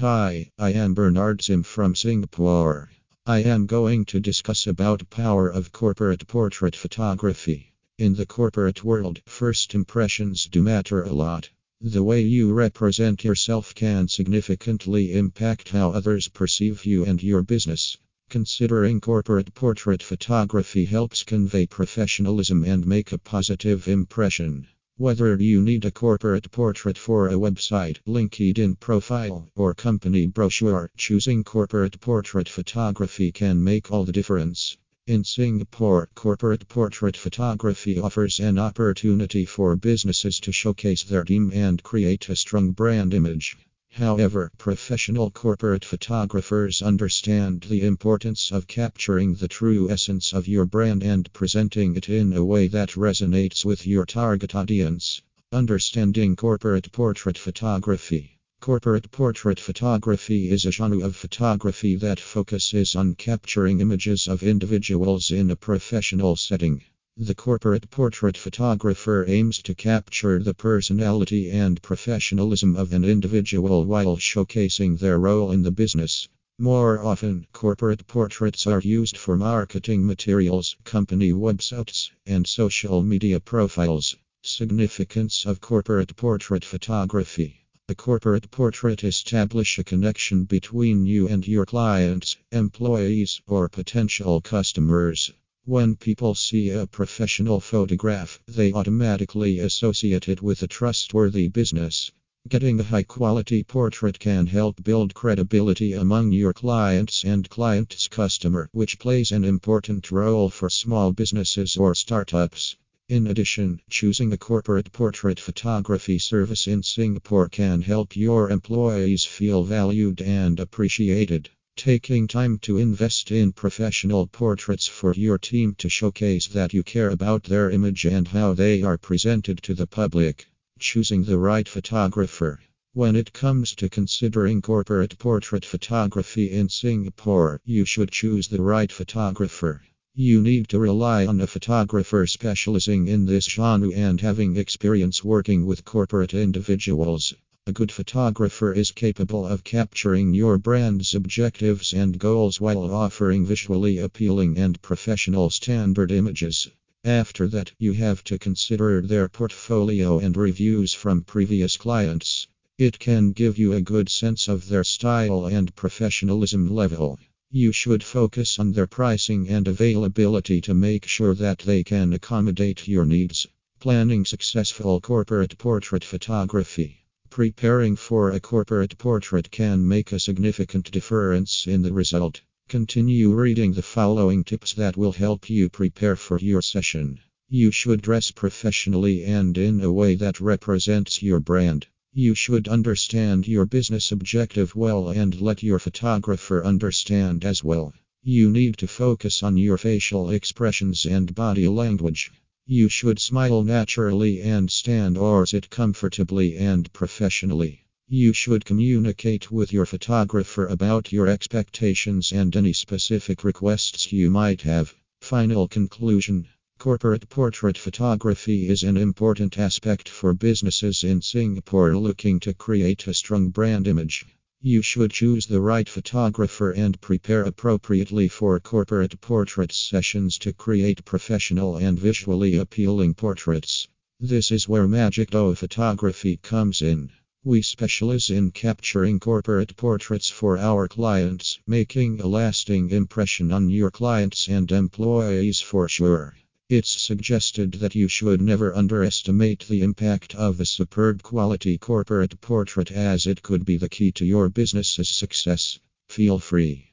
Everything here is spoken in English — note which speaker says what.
Speaker 1: Hi, I am Bernard Sim from Singapore. I am going to discuss about power of corporate portrait photography. In the corporate world, first impressions do matter a lot. The way you represent yourself can significantly impact how others perceive you and your business. Considering corporate portrait photography helps convey professionalism and make a positive impression. Whether you need a corporate portrait for a website, LinkedIn profile, or company brochure, choosing corporate portrait photography can make all the difference. In Singapore, corporate portrait photography offers an opportunity for businesses to showcase their team and create a strong brand image. However, professional corporate photographers understand the importance of capturing the true essence of your brand and presenting it in a way that resonates with your target audience. Understanding corporate portrait photography. Corporate portrait photography is a genre of photography that focuses on capturing images of individuals in a professional setting. The corporate portrait photographer aims to capture the personality and professionalism of an individual while showcasing their role in the business. More often, corporate portraits are used for marketing materials, company websites, and social media profiles. Significance of corporate portrait photography. A corporate portrait establish a connection between you and your clients, employees, or potential customers. When people see a professional photograph, they automatically associate it with a trustworthy business. Getting a high quality portrait can help build credibility among your clients and client's customer, which plays an important role for small businesses or startups. In addition, choosing a corporate portrait photography service in Singapore can help your employees feel valued and appreciated. Taking time to invest in professional portraits for your team to showcase that you care about their image and how they are presented to the public. Choosing the right photographer. When it comes to considering corporate portrait photography in Singapore, you should choose the right photographer. You need to rely on a photographer specializing in this genre and having experience working with corporate individuals. A good photographer is capable of capturing your brand's objectives and goals while offering visually appealing and professional standard images. After that, you have to consider their portfolio and reviews from previous clients. It can give you a good sense of their style and professionalism level. You should focus on their pricing and availability to make sure that they can accommodate your needs. Planning successful corporate portrait photography. Preparing for a corporate portrait can make a significant difference in the result. Continue reading the following tips that will help you prepare for your session. You should dress professionally and in a way that represents your brand. You should understand your business objective well and let your photographer understand as well. You need to focus on your facial expressions and body language. You should smile naturally and stand or sit comfortably and professionally. You should communicate with your photographer about your expectations and any specific requests you might have. Final conclusion Corporate portrait photography is an important aspect for businesses in Singapore looking to create a strong brand image. You should choose the right photographer and prepare appropriately for corporate portrait sessions to create professional and visually appealing portraits. This is where Magic O photography comes in. We specialize in capturing corporate portraits for our clients, making a lasting impression on your clients and employees for sure. It's suggested that you should never underestimate the impact of a superb quality corporate portrait as it could be the key to your business's success. Feel free